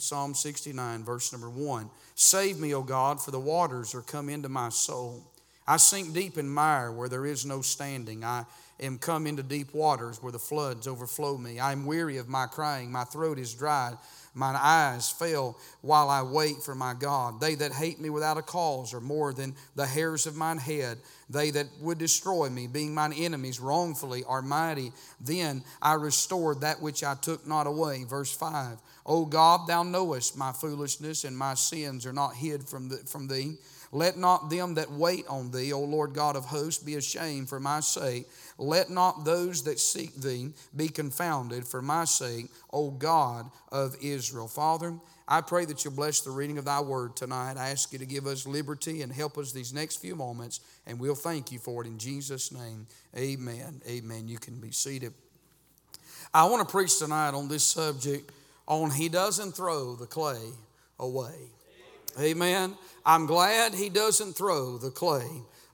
Psalm 69, verse number 1. Save me, O God, for the waters are come into my soul. I sink deep in mire where there is no standing. I am come into deep waters where the floods overflow me. I am weary of my crying. My throat is dried. Mine eyes fail while I wait for my God. They that hate me without a cause are more than the hairs of mine head. They that would destroy me, being mine enemies wrongfully, are mighty. Then I restored that which I took not away. Verse 5 O God, thou knowest my foolishness, and my sins are not hid from, the, from thee. Let not them that wait on thee, O Lord God of hosts, be ashamed for my sake. Let not those that seek thee be confounded for my sake, O God of Israel. Father, I pray that you'll bless the reading of thy word tonight. I ask you to give us liberty and help us these next few moments, and we'll thank you for it in Jesus' name. Amen. Amen. You can be seated. I want to preach tonight on this subject on He doesn't throw the clay away. Amen. I'm glad He doesn't throw the clay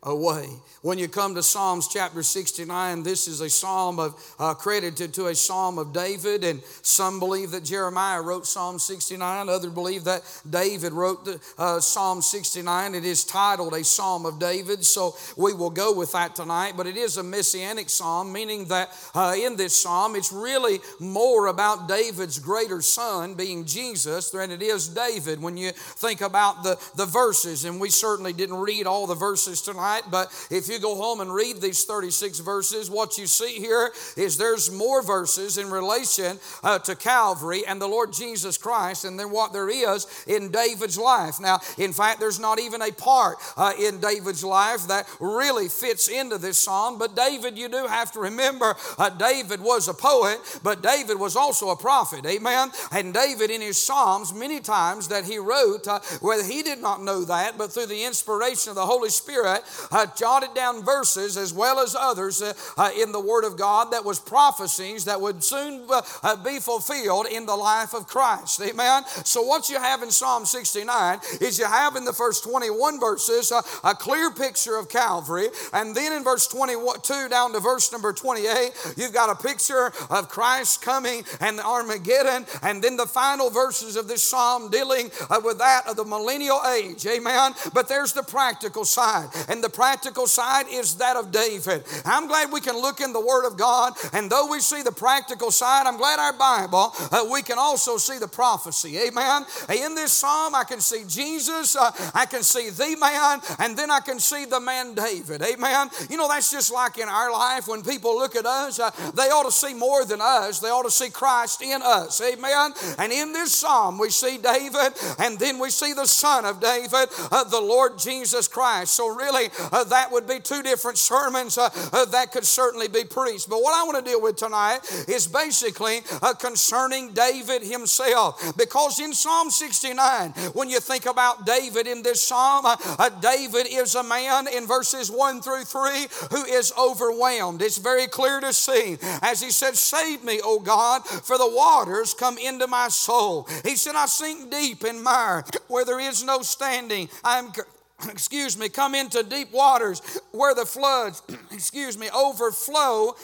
away. When you come to Psalms chapter 69, this is a psalm of uh, credited to a psalm of David, and some believe that Jeremiah wrote Psalm 69. Others believe that David wrote the, uh, Psalm 69. It is titled a Psalm of David, so we will go with that tonight. But it is a messianic psalm, meaning that uh, in this psalm it's really more about David's greater son being Jesus than it is David. When you think about the the verses, and we certainly didn't read all the verses tonight tonight, but if you go home and read these 36 verses, what you see here is there's more verses in relation uh, to Calvary and the Lord Jesus Christ and then what there is in David's life. Now, in fact, there's not even a part uh, in David's life that really fits into this psalm, but David, you do have to remember, uh, David was a poet, but David was also a prophet. Amen. And David, in his psalms, many times that he wrote, uh, whether he did not know that, but through the inspiration of the Holy Spirit, uh, jotted down verses as well as others uh, uh, in the Word of God that was prophecies that would soon uh, uh, be fulfilled in the life of Christ. Amen. So what you have in Psalm 69 is you have in the first 21 verses a clear picture of Calvary, and then in verse 22 down to verse number 28, you've got a picture of Christ coming and the Armageddon, and then the final verses of this psalm dealing with that of the millennial age. Amen. But there's the practical side, and the practical side is that of David. I'm glad we can look in the Word of God, and though we see the practical side, I'm glad our Bible, uh, we can also see the prophecy. Amen. In this psalm, I can see Jesus, uh, I can see the man, and then I can see the man David. Amen. You know, that's just like in our life when people look at us, uh, they ought to see more than us, they ought to see Christ in us. Amen. And in this psalm, we see David, and then we see the son of David, uh, the Lord Jesus Christ. So, really, uh, that would be two different sermons uh, uh, that could certainly be preached. But what I want to deal with tonight is basically uh, concerning David himself. Because in Psalm 69, when you think about David in this psalm, uh, uh, David is a man in verses 1 through 3 who is overwhelmed. It's very clear to see. As he said, Save me, O God, for the waters come into my soul. He said, I sink deep in mire where there is no standing. I am excuse me, come into deep waters where the floods, excuse me, overflow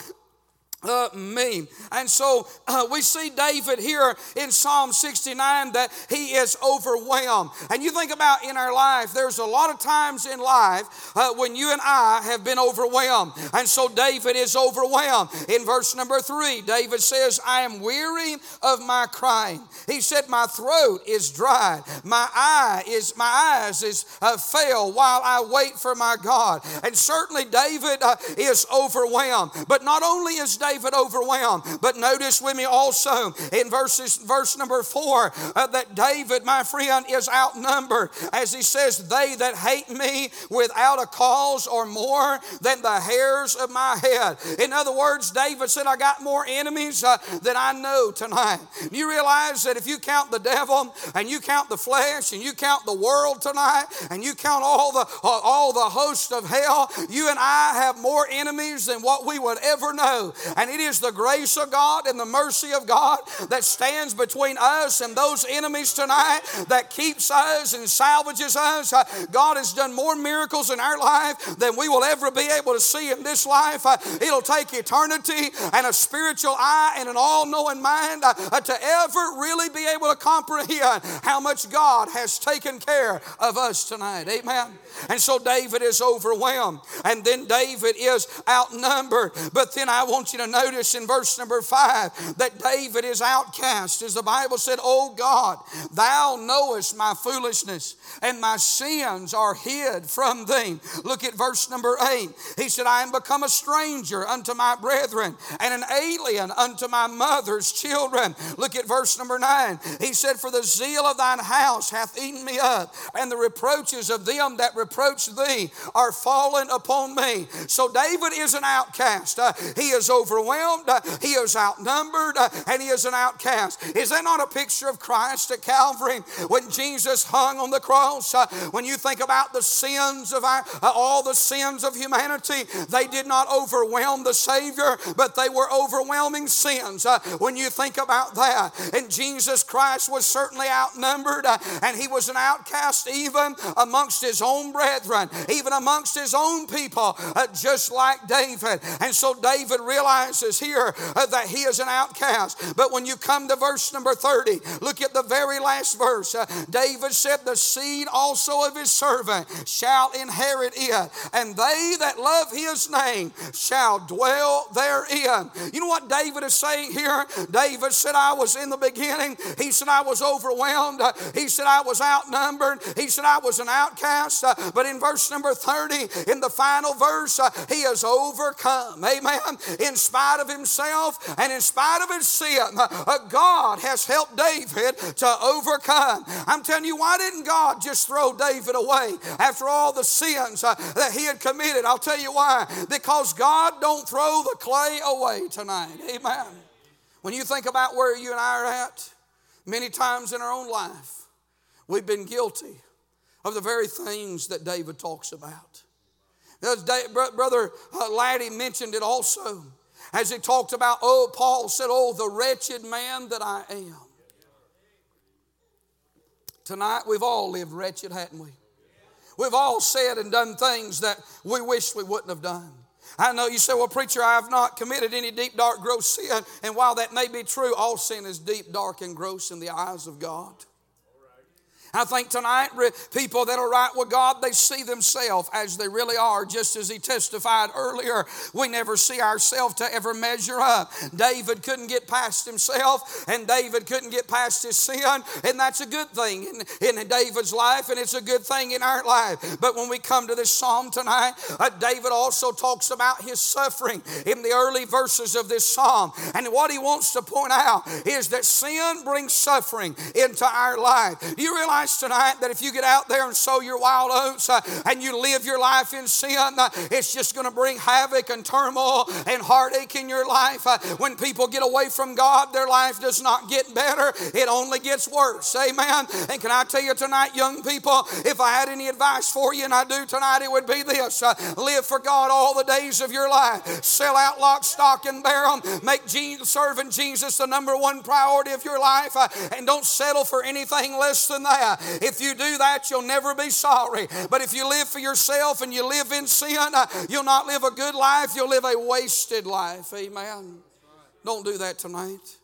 uh, me. And so uh, we see David here in Psalm 69 that he is overwhelmed. And you think about in our life, there's a lot of times in life uh, when you and I have been overwhelmed. And so David is overwhelmed. In verse number three, David says, I am weary of my crying. He said, My throat is dried. My eye is my eyes is uh, fail while I wait for my God. And certainly David uh, is overwhelmed. But not only is David David overwhelmed. But notice with me also in verses, verse number four uh, that David, my friend, is outnumbered. As he says, They that hate me without a cause are more than the hairs of my head. In other words, David said, I got more enemies uh, than I know tonight. You realize that if you count the devil and you count the flesh and you count the world tonight and you count all the, uh, all the host of hell, you and I have more enemies than what we would ever know. And it is the grace of God and the mercy of God that stands between us and those enemies tonight that keeps us and salvages us. Uh, God has done more miracles in our life than we will ever be able to see in this life. Uh, it'll take eternity and a spiritual eye and an all knowing mind uh, to ever really be able to comprehend how much God has taken care of us tonight. Amen. And so David is overwhelmed, and then David is outnumbered. But then I want you to notice in verse number five that David is outcast. As the Bible said, Oh God, thou knowest my foolishness, and my sins are hid from thee. Look at verse number eight. He said, I am become a stranger unto my brethren, and an alien unto my mother's children. Look at verse number nine. He said, For the zeal of thine house hath eaten me up, and the reproaches of them that reproach thee are fallen upon me. So David is an outcast. Uh, he is overwhelmed, uh, he is outnumbered, uh, and he is an outcast. Is that not a picture of Christ at Calvary when Jesus hung on the cross? Uh, when you think about the sins of our, all the sins of humanity, they did not overwhelm the Savior, but they were overwhelming sins. When you think about that, and Jesus Christ was certainly outnumbered, and he was an outcast even amongst his own brethren, even amongst his own people, just like David. And so David realizes here uh, that he is an outcast. But when you come to verse number 30, look at the very last verse. Uh, David said, The seed also of his servant shall inherit it, and they that love his name shall dwell therein. You know what David is saying here? David said, I was in the beginning. He said, I was overwhelmed. Uh, he said, I was outnumbered. He said, I was an outcast. But in verse number 30, in the final verse, he is overcome. Amen. In spite of himself and in spite of his sin, uh, uh, God has helped David to overcome. I'm telling you, why didn't God just throw David away after all the sins uh, that he had committed? I'll tell you why. Because God don't throw the clay away tonight. Amen. When you think about where you and I are at, many times in our own life, we've been guilty of the very things that David talks about. Brother uh, Laddie mentioned it also as he talked about, oh, Paul said, oh, the wretched man that I am. Tonight, we've all lived wretched, hadn't we? We've all said and done things that we wish we wouldn't have done. I know you say, well, preacher, I have not committed any deep, dark, gross sin. And while that may be true, all sin is deep, dark, and gross in the eyes of God. I think tonight, people that are right with God, they see themselves as they really are, just as he testified earlier. We never see ourselves to ever measure up. David couldn't get past himself, and David couldn't get past his sin, and that's a good thing in, in David's life, and it's a good thing in our life. But when we come to this psalm tonight, uh, David also talks about his suffering in the early verses of this psalm. And what he wants to point out is that sin brings suffering into our life. Do you realize? Tonight that if you get out there and sow your wild oats uh, and you live your life in sin, uh, it's just going to bring havoc and turmoil and heartache in your life. Uh, when people get away from God, their life does not get better, it only gets worse. Amen. And can I tell you tonight, young people, if I had any advice for you, and I do tonight, it would be this uh, live for God all the days of your life, sell out lock, stock, and barrel, make Jesus, serving Jesus the number one priority of your life, uh, and don't settle for anything less than that. If you do that, you'll never be sorry. But if you live for yourself and you live in sin, uh, you'll not live a good life, you'll live a wasted life. Amen. Don't do that tonight.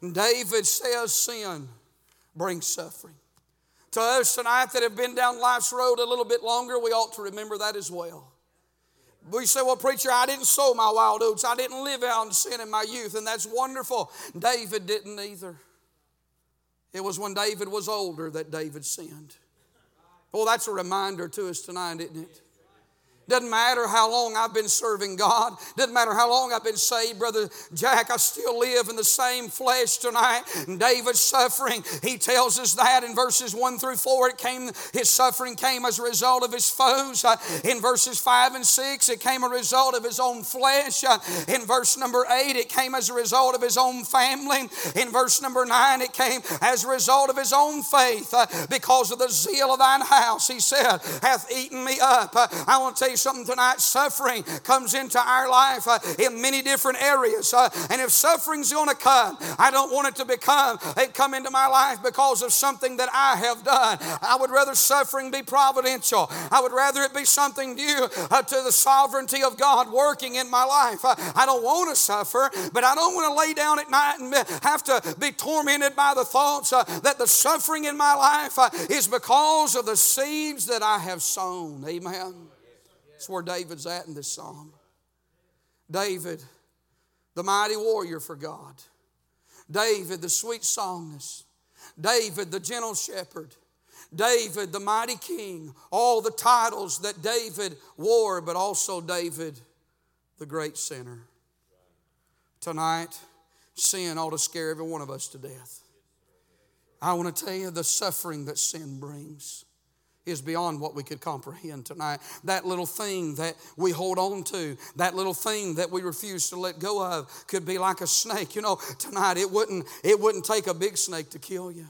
David says sin brings suffering. To us tonight that have been down life's road a little bit longer, we ought to remember that as well. We say, well, preacher, I didn't sow my wild oats. I didn't live out in sin in my youth, and that's wonderful. David didn't either. It was when David was older that David sinned. Well, that's a reminder to us tonight, isn't it? Doesn't matter how long I've been serving God. Doesn't matter how long I've been saved, Brother Jack. I still live in the same flesh tonight. And David's suffering, he tells us that in verses 1 through 4. It came, his suffering came as a result of his foes. Uh, in verses 5 and 6, it came a result of his own flesh. Uh, in verse number 8, it came as a result of his own family. In verse number 9, it came as a result of his own faith. Uh, because of the zeal of thine house, he said, hath eaten me up. I want to tell you something tonight. Suffering comes into our life uh, in many different areas. Uh, and if suffering's going to come, I don't want it to become, it come into my life because of something that I have done. I would rather suffering be providential. I would rather it be something due uh, to the sovereignty of God working in my life. Uh, I don't want to suffer, but I don't want to lay down at night and have to be tormented by the thoughts uh, that the suffering in my life uh, is because of the seeds that I have sown. Amen. That's where David's at in this psalm. David, the mighty warrior for God. David, the sweet psalmist. David, the gentle shepherd. David, the mighty king. All the titles that David wore, but also David, the great sinner. Tonight, sin ought to scare every one of us to death. I want to tell you the suffering that sin brings is beyond what we could comprehend tonight. That little thing that we hold on to, that little thing that we refuse to let go of could be like a snake. You know, tonight it wouldn't it wouldn't take a big snake to kill you.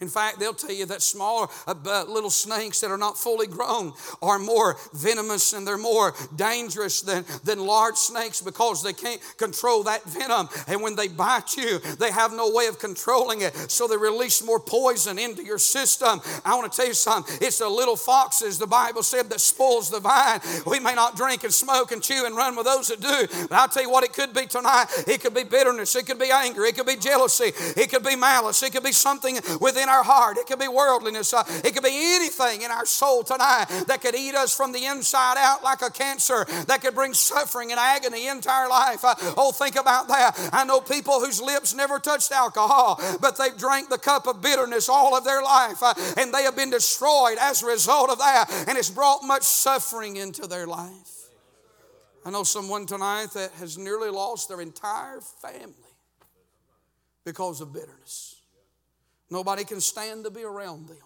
In fact, they'll tell you that smaller uh, little snakes that are not fully grown are more venomous and they're more dangerous than, than large snakes because they can't control that venom. And when they bite you, they have no way of controlling it. So they release more poison into your system. I want to tell you something. It's the little foxes, the Bible said, that spoils the vine. We may not drink and smoke and chew and run with those that do. But I'll tell you what it could be tonight. It could be bitterness. It could be anger. It could be jealousy. It could be malice. It could be something within in our heart. It could be worldliness. Uh, it could be anything in our soul tonight that could eat us from the inside out like a cancer, that could bring suffering and agony into our life. Uh, oh, think about that. I know people whose lips never touched alcohol, but they've drank the cup of bitterness all of their life, uh, and they have been destroyed as a result of that, and it's brought much suffering into their life. I know someone tonight that has nearly lost their entire family because of bitterness. Nobody can stand to be around them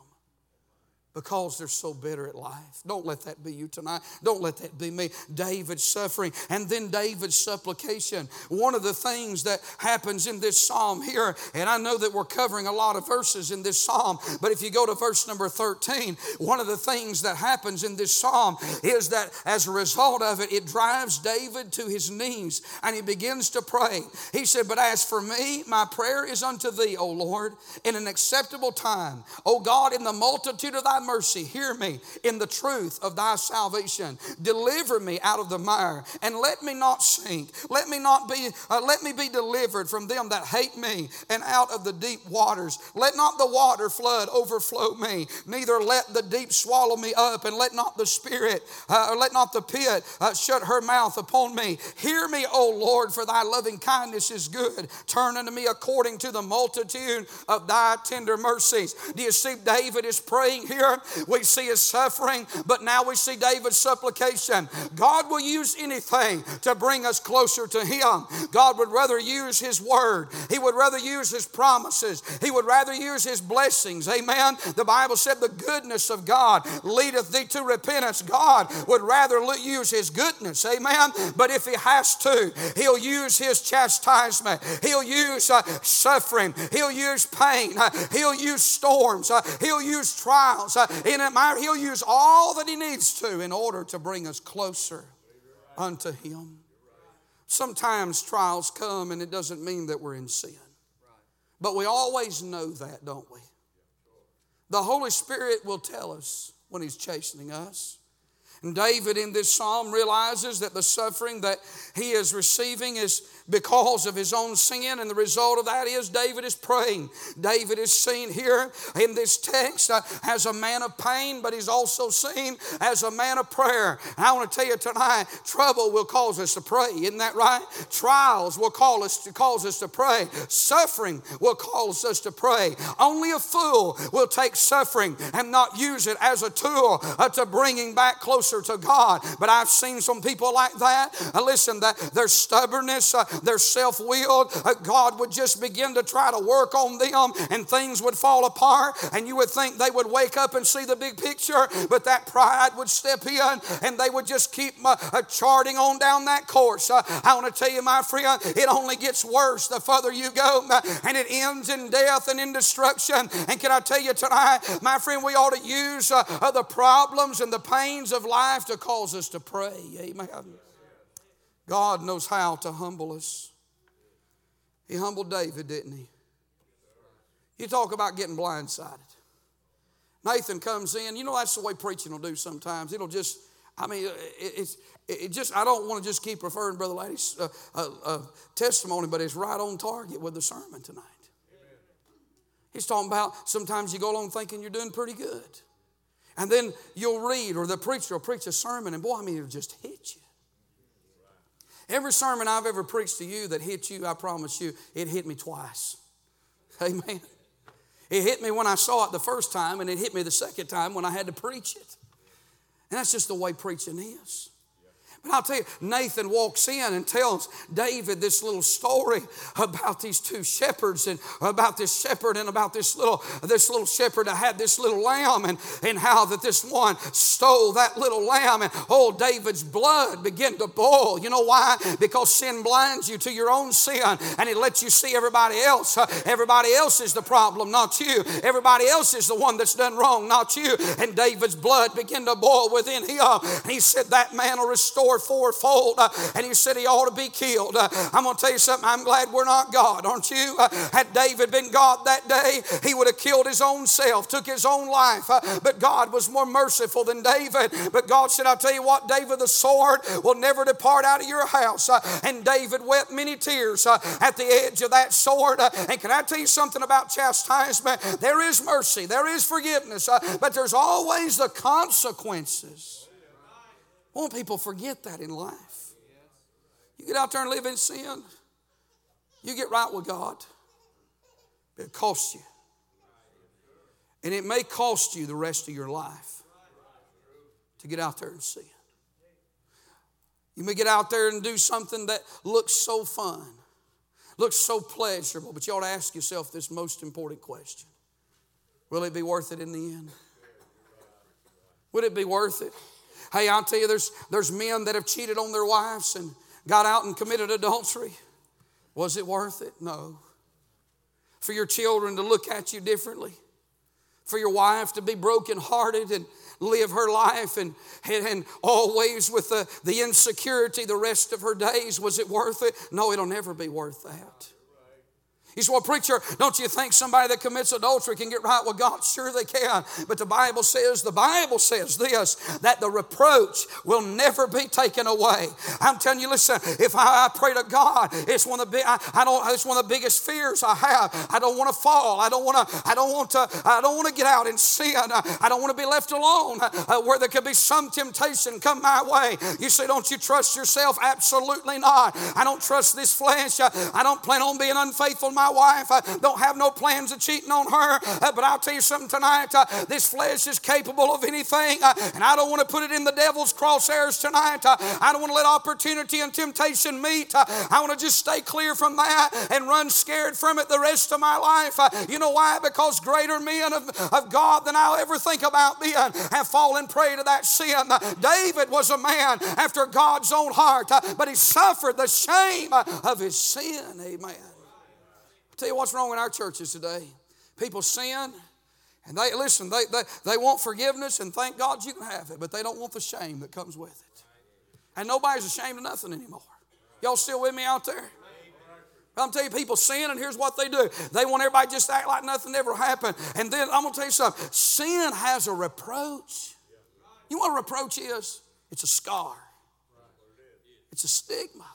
because they're so bitter at life. Don't let that be you tonight. Don't let that be me. David's suffering and then David's supplication. One of the things that happens in this psalm here, and I know that we're covering a lot of verses in this psalm, but if you go to verse number 13, one of the things that happens in this psalm is that as a result of it, it drives David to his knees and he begins to pray. He said, But as for me, my prayer is unto thee, O Lord, in an acceptable time. O God, in the multitude of thy mercy, hear me in the truth of thy salvation. Deliver me out of the mire and let me not sink. Let me not be, uh, let me be delivered from them that hate me and out of the deep waters. Let not the water flood overflow me, neither let the deep swallow me up, and let not the spirit, uh, or let not the pit uh, shut her mouth upon me. Hear me, O Lord, for thy loving kindness is good. Turn unto me according to the multitude of thy tender mercies. Do you see David is praying here? We see his suffering, but now we see David's supplication. God will use anything to bring us closer to him. God would rather use his word, he would rather use his promises, he would rather use his blessings. Amen. The Bible said, The goodness of God leadeth thee to repentance. God would rather use his goodness. Amen. But if he has to, he'll use his chastisement, he'll use uh, suffering, he'll use pain, uh, he'll use storms, uh, he'll use trials. In it, He'll use all that He needs to in order to bring us closer unto Him. Sometimes trials come and it doesn't mean that we're in sin. But we always know that, don't we? The Holy Spirit will tell us when He's chastening us. And David in this psalm realizes that the suffering that he is receiving is because of his own sin, and the result of that is David is praying. David is seen here in this text uh, as a man of pain, but he's also seen as a man of prayer. I want to tell you tonight, trouble will cause us to pray. Isn't that right? Trials will call us to cause us to pray. Suffering will cause us to pray. Only a fool will take suffering and not use it as a tool uh, to bringing back closer to God. But I've seen some people like that. Uh, listen, that their stubbornness, uh, they're self willed, uh, God would just begin to try to work on them and things would fall apart. And you would think they would wake up and see the big picture, but that pride would step in and they would just keep uh, uh charting on down that course. Uh, I want to tell you, my friend, it only gets worse the further you go, and it ends in death and in destruction. And can I tell you tonight, my friend, we ought to use the problems and the pains of life life to cause us to pray. Amen. God knows how to humble us. He humbled David, didn't he? You talk about getting blindsided. Nathan comes in. You know, that's the way preaching will do sometimes. It'll just, I mean, it, it's, it just, I don't want to just keep referring Brother Laddie's uh, uh, uh, testimony, but it's right on target with the sermon tonight. He's talking about sometimes you go along thinking you're doing pretty good. And then you'll read, or the preacher will preach a sermon, and boy, I mean, it'll just hit you. Every sermon I've ever preached to you that hit you, I promise you, it hit me twice. Amen. It hit me when I saw it the first time, and it hit me the second time when I had to preach it. And that's just the way preaching is. But I'll tell you, Nathan walks in and tells David this little story about these two shepherds and about this shepherd and about this little this little shepherd that had this little lamb and, and how that this one stole that little lamb and oh David's blood began to boil. You know why? Because sin blinds you to your own sin and it lets you see everybody else. Everybody else is the problem, not you. Everybody else is the one that's done wrong, not you. And David's blood began to boil within him. And he said, That man will restore fourfold. Uh, and he said he ought to be killed. Uh, I'm going to tell you something. I'm glad we're not God, aren't you? Uh, had David been God that day, he would have killed his own self, took his own life. But God was more merciful than David. But God said, I'll tell you what, David, the sword will never depart out of your house. And David wept many tears at the edge of that sword. And can I tell you something about chastisement? There is mercy, there is forgiveness, but there's always the consequences. Won't people forget that in life? You get out there and live in sin, you get right with God, but it costs you. And it may cost you the rest of your life to get out there and sin. You may get out there and do something that looks so fun, looks so pleasurable, but you ought to ask yourself this most important question Will it be worth it in the end? Would it be worth it? Hey, I'll tell you, there's, there's men that have cheated on their wives and got out and committed adultery. Was it worth it? No. For your children to look at you differently, for your wife to be brokenhearted and live her life and, and, and, always with the, the insecurity the rest of her days, was it worth it? No, it'll never be worth that. He said, Well, preacher, don't you think somebody that commits adultery can get right with God? Sure, they can. But the Bible says, the Bible says this that the reproach will never be taken away. I'm telling you, listen, if I, I pray to God, it's one of the big, I, I, don't it's one of the biggest fears I have. I don't want to fall. I don't want to, I don't want to, I don't want to get out and sin. I don't want to be left alone uh, where there could be some temptation come my way. You say, Don't you trust yourself? Absolutely not. I don't trust this flesh. I don't plan on being unfaithful my wife. I don't have no plans of cheating on her. Uh, but I'll tell you something tonight. Uh, this flesh is capable of anything. Uh, and I don't want to put it in the devil's crosshairs tonight. I don't want to let opportunity and temptation meet. I want to just stay clear from that and run scared from it the rest of my life. You know why? Because greater men of, of God than I'll ever think about being have fallen prey to that sin. David was a man after God's own heart, but he suffered the shame of his sin. Amen. Tell you what's wrong in our churches today. People sin, and they listen, they, they, they want forgiveness, and thank God you can have it, but they don't want the shame that comes with it. And nobody's ashamed of nothing anymore. Y'all still with me out there? I'm telling you, people sin, and here's what they do. They want everybody just to act like nothing ever happened. And then I'm going to tell you something sin has a reproach. You know what a reproach is? It's a scar, it's a stigma.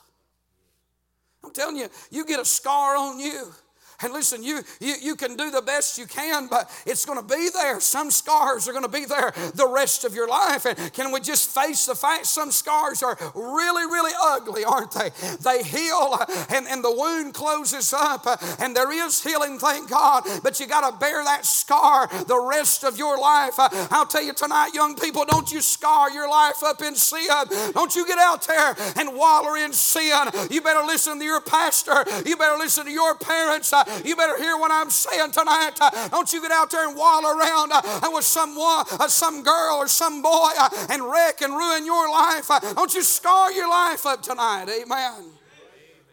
I'm telling you, you get a scar on you. And listen, you, you, you can do the best you can, but it's going to be there. Some scars are going to be there the rest of your life. And can we just face the fact some scars are really, really ugly, aren't they? They heal uh, and, and the wound closes up, uh, and there is healing, thank God, but you got to bear that scar the rest of your life. Uh, I'll tell you tonight, young people, don't you scar your life up in sin. Don't you get out there and waller in sin. You better listen to your pastor. You better listen to your parents you better hear what I'm saying tonight. Uh, don't you get out there and waddle around uh, with someone, uh, some girl or some boy and wreck and ruin your life. Don't you scar your life up tonight. Amen.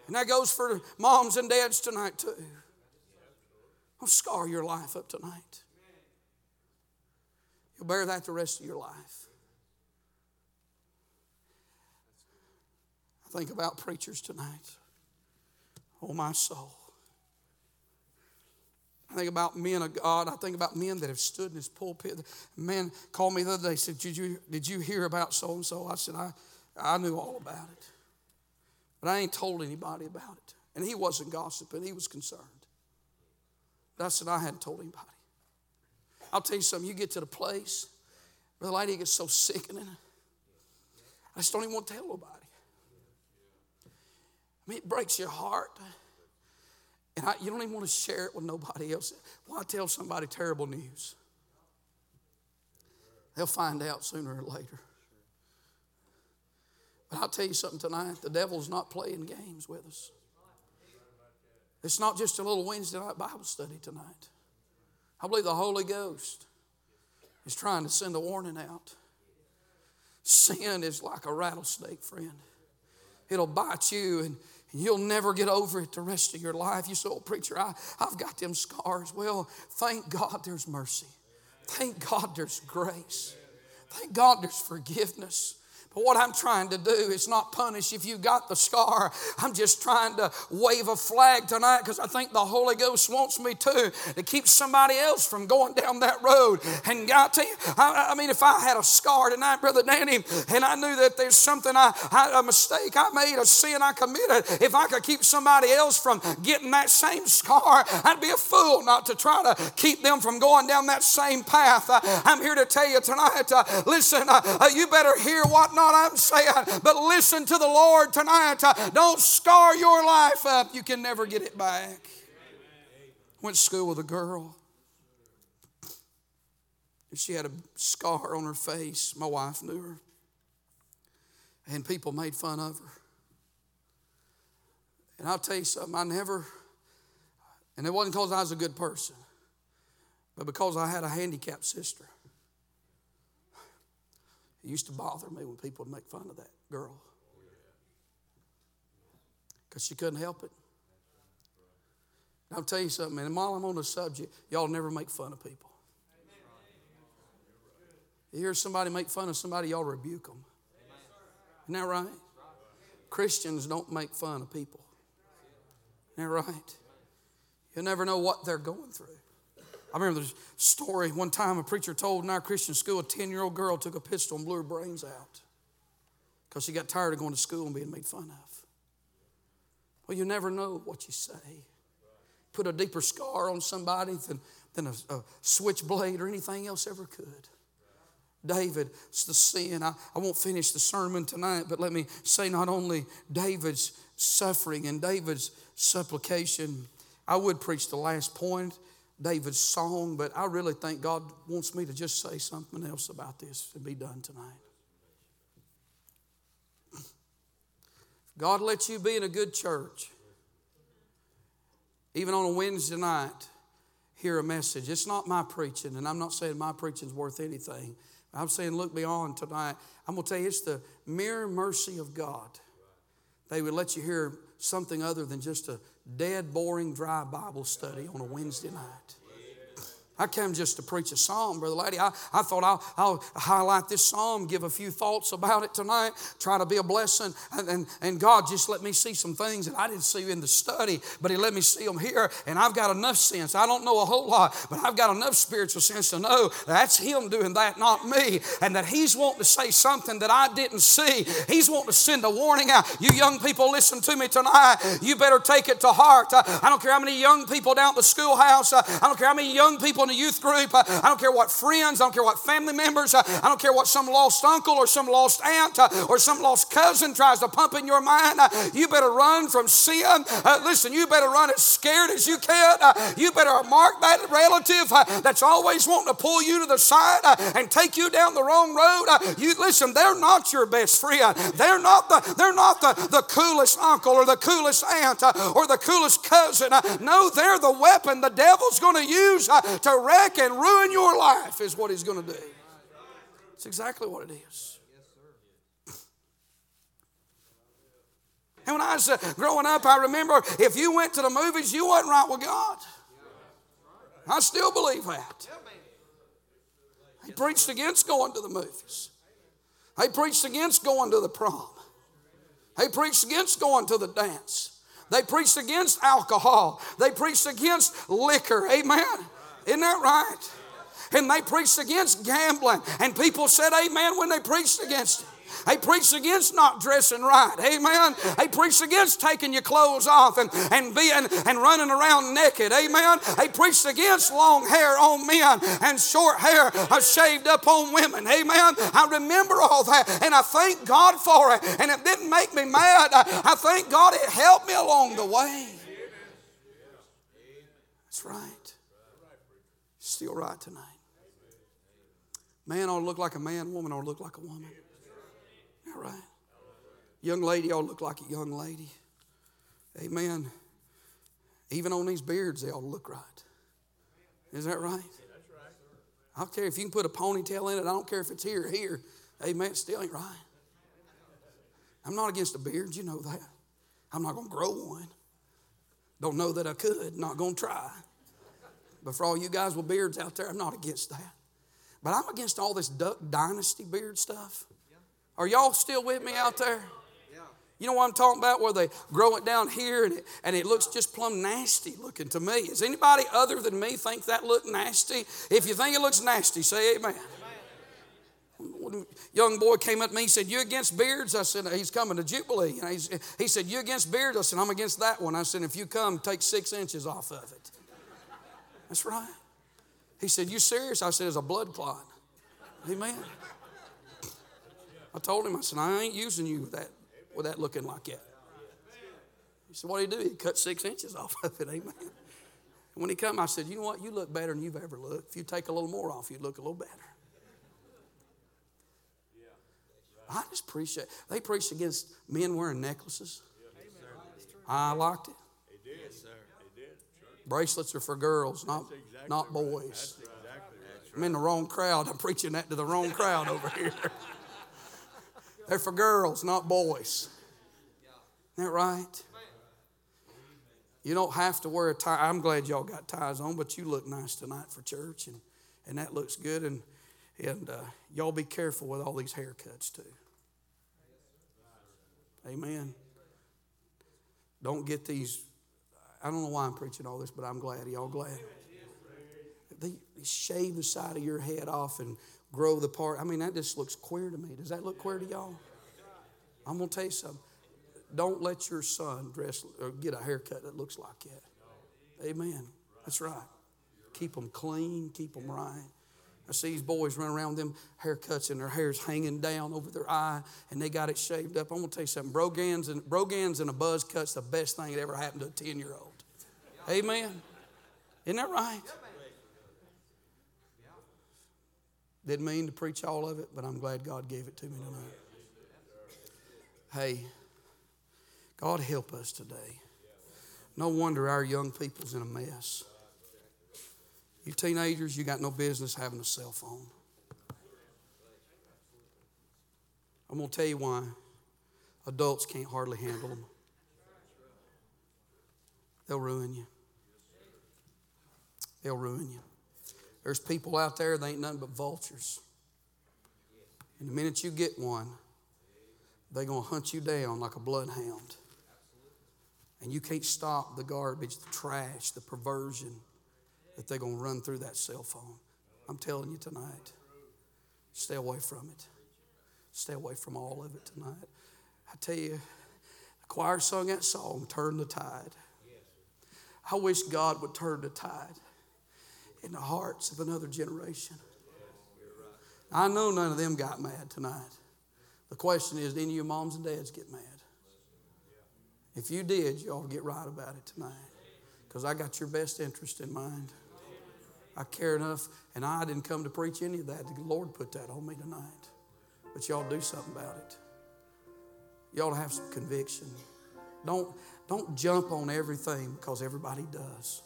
And that goes for moms and dads tonight too. Don't scar your life up tonight. You'll bear that the rest of your life. I think about preachers tonight. Oh, my soul. I think about men of God. I think about men that have stood in this pulpit. A man called me the other day, said, Did you, did you hear about so and so? I said, I, I knew all about it. But I ain't told anybody about it. And he wasn't gossiping, he was concerned. But I said, I hadn't told anybody. I'll tell you something, you get to the place where the lady gets so sickening. I just don't even want to tell nobody. I mean, it breaks your heart. And I, you don't even want to share it with nobody else. Why tell somebody terrible news? They'll find out sooner or later. But I'll tell you something tonight the devil's not playing games with us. It's not just a little Wednesday night Bible study tonight. I believe the Holy Ghost is trying to send a warning out. Sin is like a rattlesnake, friend. It'll bite you and and you'll never get over it the rest of your life. You say, oh, preacher, I, I've got them scars. Well, thank God there's mercy. Thank God there's grace. Thank God there's forgiveness. But what I'm trying to do is not punish if you got the scar. I'm just trying to wave a flag tonight because I think the Holy Ghost wants me to, to keep somebody else from going down that road. And God, you, I, I mean, if I had a scar tonight, Brother Danny, and I knew that there's something, I, I, a mistake I made, a sin I committed, if I could keep somebody else from getting that same scar, I'd be a fool not to try to keep them from going down that same path. Uh, I'm here to tell you tonight, uh, listen, uh, uh you better hear what not I'm saying. But listen to the Lord tonight. Uh, don't scar your life up. You can never get it back. Went to school with a girl. And she had a scar on her face. My wife knew her. And people made fun of her. And I'll tell you something, I never, and it wasn't because I was a good person, but because I had a handicapped sister. It used to bother me when people would make fun of that girl because she couldn't help it. I'll tell you something, and while I'm on the subject, y'all never make fun of people. You hear somebody make fun of somebody, y'all rebuke them. Isn't that right? Christians don't make fun of people. Isn't that right? You'll never know what they're going through. I remember the story one time a preacher told in our Christian school a 10 year old girl took a pistol and blew her brains out because she got tired of going to school and being made fun of. Well, you never know what you say. Put a deeper scar on somebody than, than a, a switchblade or anything else ever could. David, it's the sin. I, I won't finish the sermon tonight, but let me say not only David's suffering and David's supplication, I would preach the last point David's song, but I really think God wants me to just say something else about this and be done tonight. God lets you be in a good church, even on a Wednesday night, hear a message. It's not my preaching, and I'm not saying my preaching's worth anything. I'm saying look beyond tonight. I'm going to tell you, it's the mere mercy of God. They would let you hear something other than just a dead, boring, dry Bible study on a Wednesday night. I came just to preach a psalm, Brother Laddie. I, I thought I'll, I'll highlight this psalm, give a few thoughts about it tonight, try to be a blessing. And, and, and, God just let me see some things that I didn't see in the study, but He let me see them here. And I've got enough sense. I don't know a whole lot, but I've got enough spiritual sense to know that's Him doing that, not me. And that He's wanting to say something that I didn't see. He's wanting to send a warning out. You young people, listen to me tonight. You better take it to heart. I don't care how many young people down at the schoolhouse, I don't care how many young people in the youth group. I don't care what friends, I don't care what family members, I don't care what some lost uncle or some lost aunt uh, or some lost cousin tries to pump in your mind. Uh, you better run from sin. Uh, listen, you better run as scared as you can. Uh, you better mark that relative uh, that's always wanting to pull you to the side uh, and take you down the wrong road. You listen, they're not your best friend. They're not the they're not the, the coolest uncle or the coolest aunt or the coolest cousin. No, they're the weapon the devil's going to use to wreck and ruin your life, is what he's going to do. It's exactly what it is. And when I was uh, growing up, I remember if you went to the movies, you wasn't right with God. I still believe that. He preached against going to the movies. He preached against going to the prom. He preached against going to the dance. They preached against alcohol. They preached against liquor. Amen. Isn't that right? And they preached against gambling. And people said amen when they preached against it. They preached against not dressing right. Amen. They preached against taking your clothes off and, and being and running around naked. Amen. They preached against long hair on men and short hair shaved up on women. Amen. I remember all that and I thank God for it. And it didn't make me mad. I, I thank God it helped me along the way. That's right. Still right tonight. Man ought to look like a man, woman ought to look like a woman All right. Young lady ought to look like a young lady. Amen. Even on these beards, they ought to look right. Is that right? I don't care if you can put a ponytail in it. I don't care if it's here or here. Amen. It still ain't right. I'm not against a beard. You know that. I'm not going to grow one. Don't know that I could. Not going to try. But for all you guys with beards out there, I'm not against that. But I'm against all this Duck Dynasty beard stuff. Are y'all still with me out there? You know what I'm talking about? Where they grow it down here and it, and it looks just plumb nasty looking to me. Does anybody other than me think that look nasty? If you think it looks nasty, say amen. amen. Young boy came up to me, he said, You against beards? I said, He's coming to Jubilee. And he said, You against beards? I said, I'm against that one. I said, If you come, take six inches off of it. That's right. He said, You serious? I said, It's a blood clot. Amen. I told him, I said, I ain't using you with that, with that looking like that. He said, What do you do? He cut six inches off of it, amen. And when he come, I said, You know what? You look better than you've ever looked. If you take a little more off, you'd look a little better. I just appreciate they preached against men wearing necklaces. I liked it. Bracelets are for girls, not, not boys. I'm in the wrong crowd. I'm preaching that to the wrong crowd over here. They're for girls, not boys. Isn't that right? You don't have to wear a tie. I'm glad y'all got ties on, but you look nice tonight for church, and, and that looks good. And, and uh, y'all be careful with all these haircuts, too. Amen. Don't get these. I don't know why I'm preaching all this, but I'm glad. Y'all glad? They shave the side of your head off and grow the part. I mean, that just looks queer to me. Does that look queer to y'all? I'm going to tell you something. Don't let your son dress or get a haircut that looks like that. Amen. That's right. Keep them clean, keep them right. I see these boys running around them haircuts and their hair's hanging down over their eye and they got it shaved up. I'm going to tell you something. Brogans and, Brogans and a buzz cut's the best thing that ever happened to a 10 year old. Amen. Isn't that right? Didn't mean to preach all of it, but I'm glad God gave it to me tonight. Hey, God help us today. No wonder our young people's in a mess. You teenagers, you got no business having a cell phone. I'm going to tell you why adults can't hardly handle them. They'll ruin you. They'll ruin you. There's people out there, they ain't nothing but vultures. And the minute you get one, they're going to hunt you down like a bloodhound. And you can't stop the garbage, the trash, the perversion that they're going to run through that cell phone. I'm telling you tonight, stay away from it. Stay away from all of it tonight. I tell you, the choir sung that song, Turn the Tide. I wish God would turn the tide in the hearts of another generation. I know none of them got mad tonight. The question is, did any of your moms and dads get mad? If you did, you ought to get right about it tonight. Because I got your best interest in mind. I care enough, and I didn't come to preach any of that. The Lord put that on me tonight. But y'all do something about it. To have some conviction. Don't, don't jump on everything because everybody does.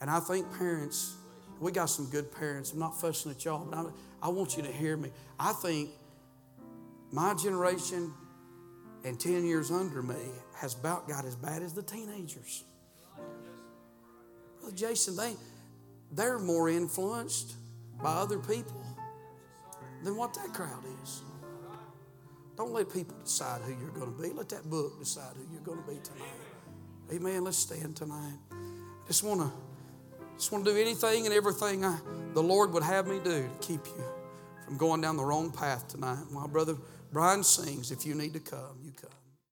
And I think parents we got some good parents. I'm not fussing at y'all, but I, I want you to hear me. I think my generation and 10 years under me has about got as bad as the teenagers. Brother Jason, they, they're more influenced by other people than what that crowd is. Don't let people decide who you're going to be. Let that book decide who you're going to be tonight. Amen. Let's stand tonight. I just want to just want to do anything and everything I, the Lord would have me do to keep you from going down the wrong path tonight. My brother Brian sings, if you need to come, you come.